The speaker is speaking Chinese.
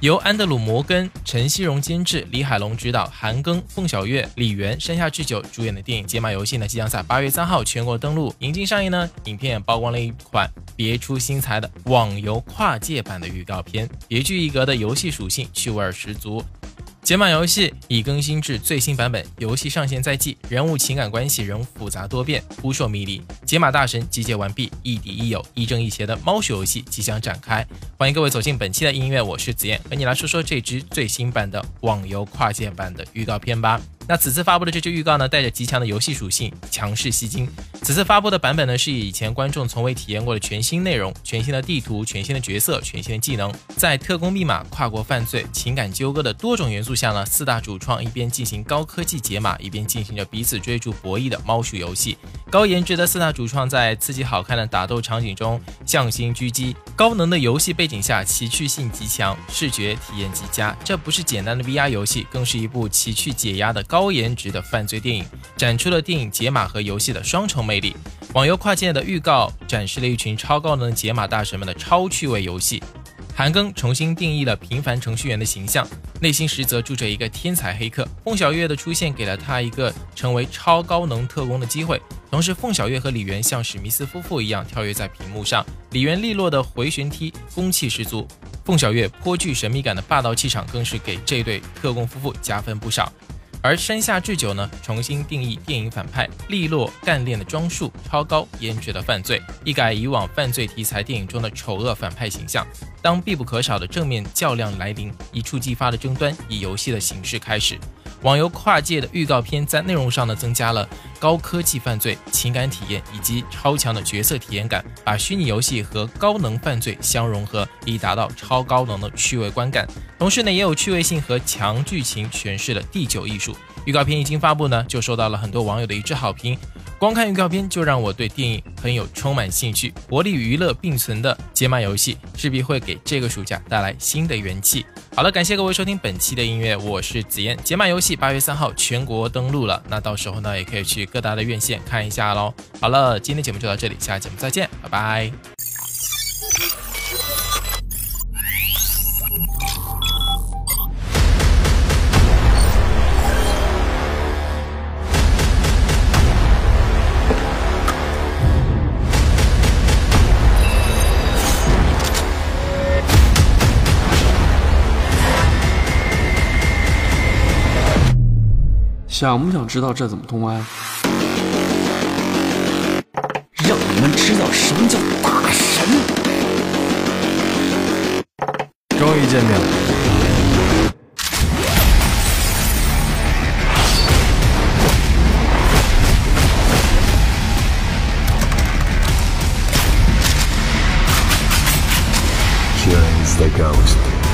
由安德鲁·摩根、陈希荣监制，李海龙执导，韩庚、凤小岳、李媛、山下智久主演的电影《解码游戏》呢，即将在八月三号全国登陆，引进上映呢。影片也曝光了一款别出心裁的网游跨界版的预告片，别具一格的游戏属性，趣味十足。解码游戏已更新至最新版本，游戏上线在即，人物情感关系仍复杂多变，扑朔迷离。解码大神集结完毕，亦敌亦友，亦正亦邪的猫鼠游戏即将展开。欢迎各位走进本期的音乐，我是子燕，和你来说说这支最新版的网游跨界版的预告片吧。那此次发布的这支预告呢，带着极强的游戏属性，强势吸睛。此次发布的版本呢，是以以前观众从未体验过的全新内容、全新的地图、全新的角色、全新的技能，在特工密码、跨国犯罪、情感纠葛的多种元素下呢，四大主创一边进行高科技解码，一边进行着彼此追逐博弈的猫鼠游戏。高颜值的四大主创在刺激好看的打斗场景中向心狙击，高能的游戏背景下奇趣性极强，视觉体验极佳。这不是简单的 VR 游戏，更是一部奇趣解压的高。高颜值的犯罪电影，展出了电影解码和游戏的双重魅力。网游跨界的预告展示了一群超高能解码大神们的超趣味游戏。韩庚重新定义了平凡程序员的形象，内心实则住着一个天才黑客。凤小岳的出现给了他一个成为超高能特工的机会。同时，凤小岳和李媛像史密斯夫妇一样跳跃在屏幕上，李媛利落的回旋踢，攻气十足；凤小岳颇具神秘感的霸道气场，更是给这对特工夫妇加分不少。而山下智久呢，重新定义电影反派，利落干练的装束，超高颜值的犯罪，一改以往犯罪题材电影中的丑恶反派形象。当必不可少的正面较量来临，一触即发的争端以游戏的形式开始。网游跨界的预告片在内容上呢，增加了高科技犯罪、情感体验以及超强的角色体验感，把虚拟游戏和高能犯罪相融合，以达到超高能的趣味观感。同时呢，也有趣味性和强剧情诠释了第九艺术。预告片一经发布呢，就受到了很多网友的一致好评。光看预告片就让我对电影很有充满兴趣。活力与娱乐并存的解码游戏，势必会给这个暑假带来新的元气。好了，感谢各位收听本期的音乐，我是紫嫣。解码游戏八月三号全国登陆了，那到时候呢，也可以去各大的院线看一下喽。好了，今天节目就到这里，下期节目再见，拜拜。想不想知道这怎么通关？让你们知道什么叫大神！终于见面了。Here is the ghost.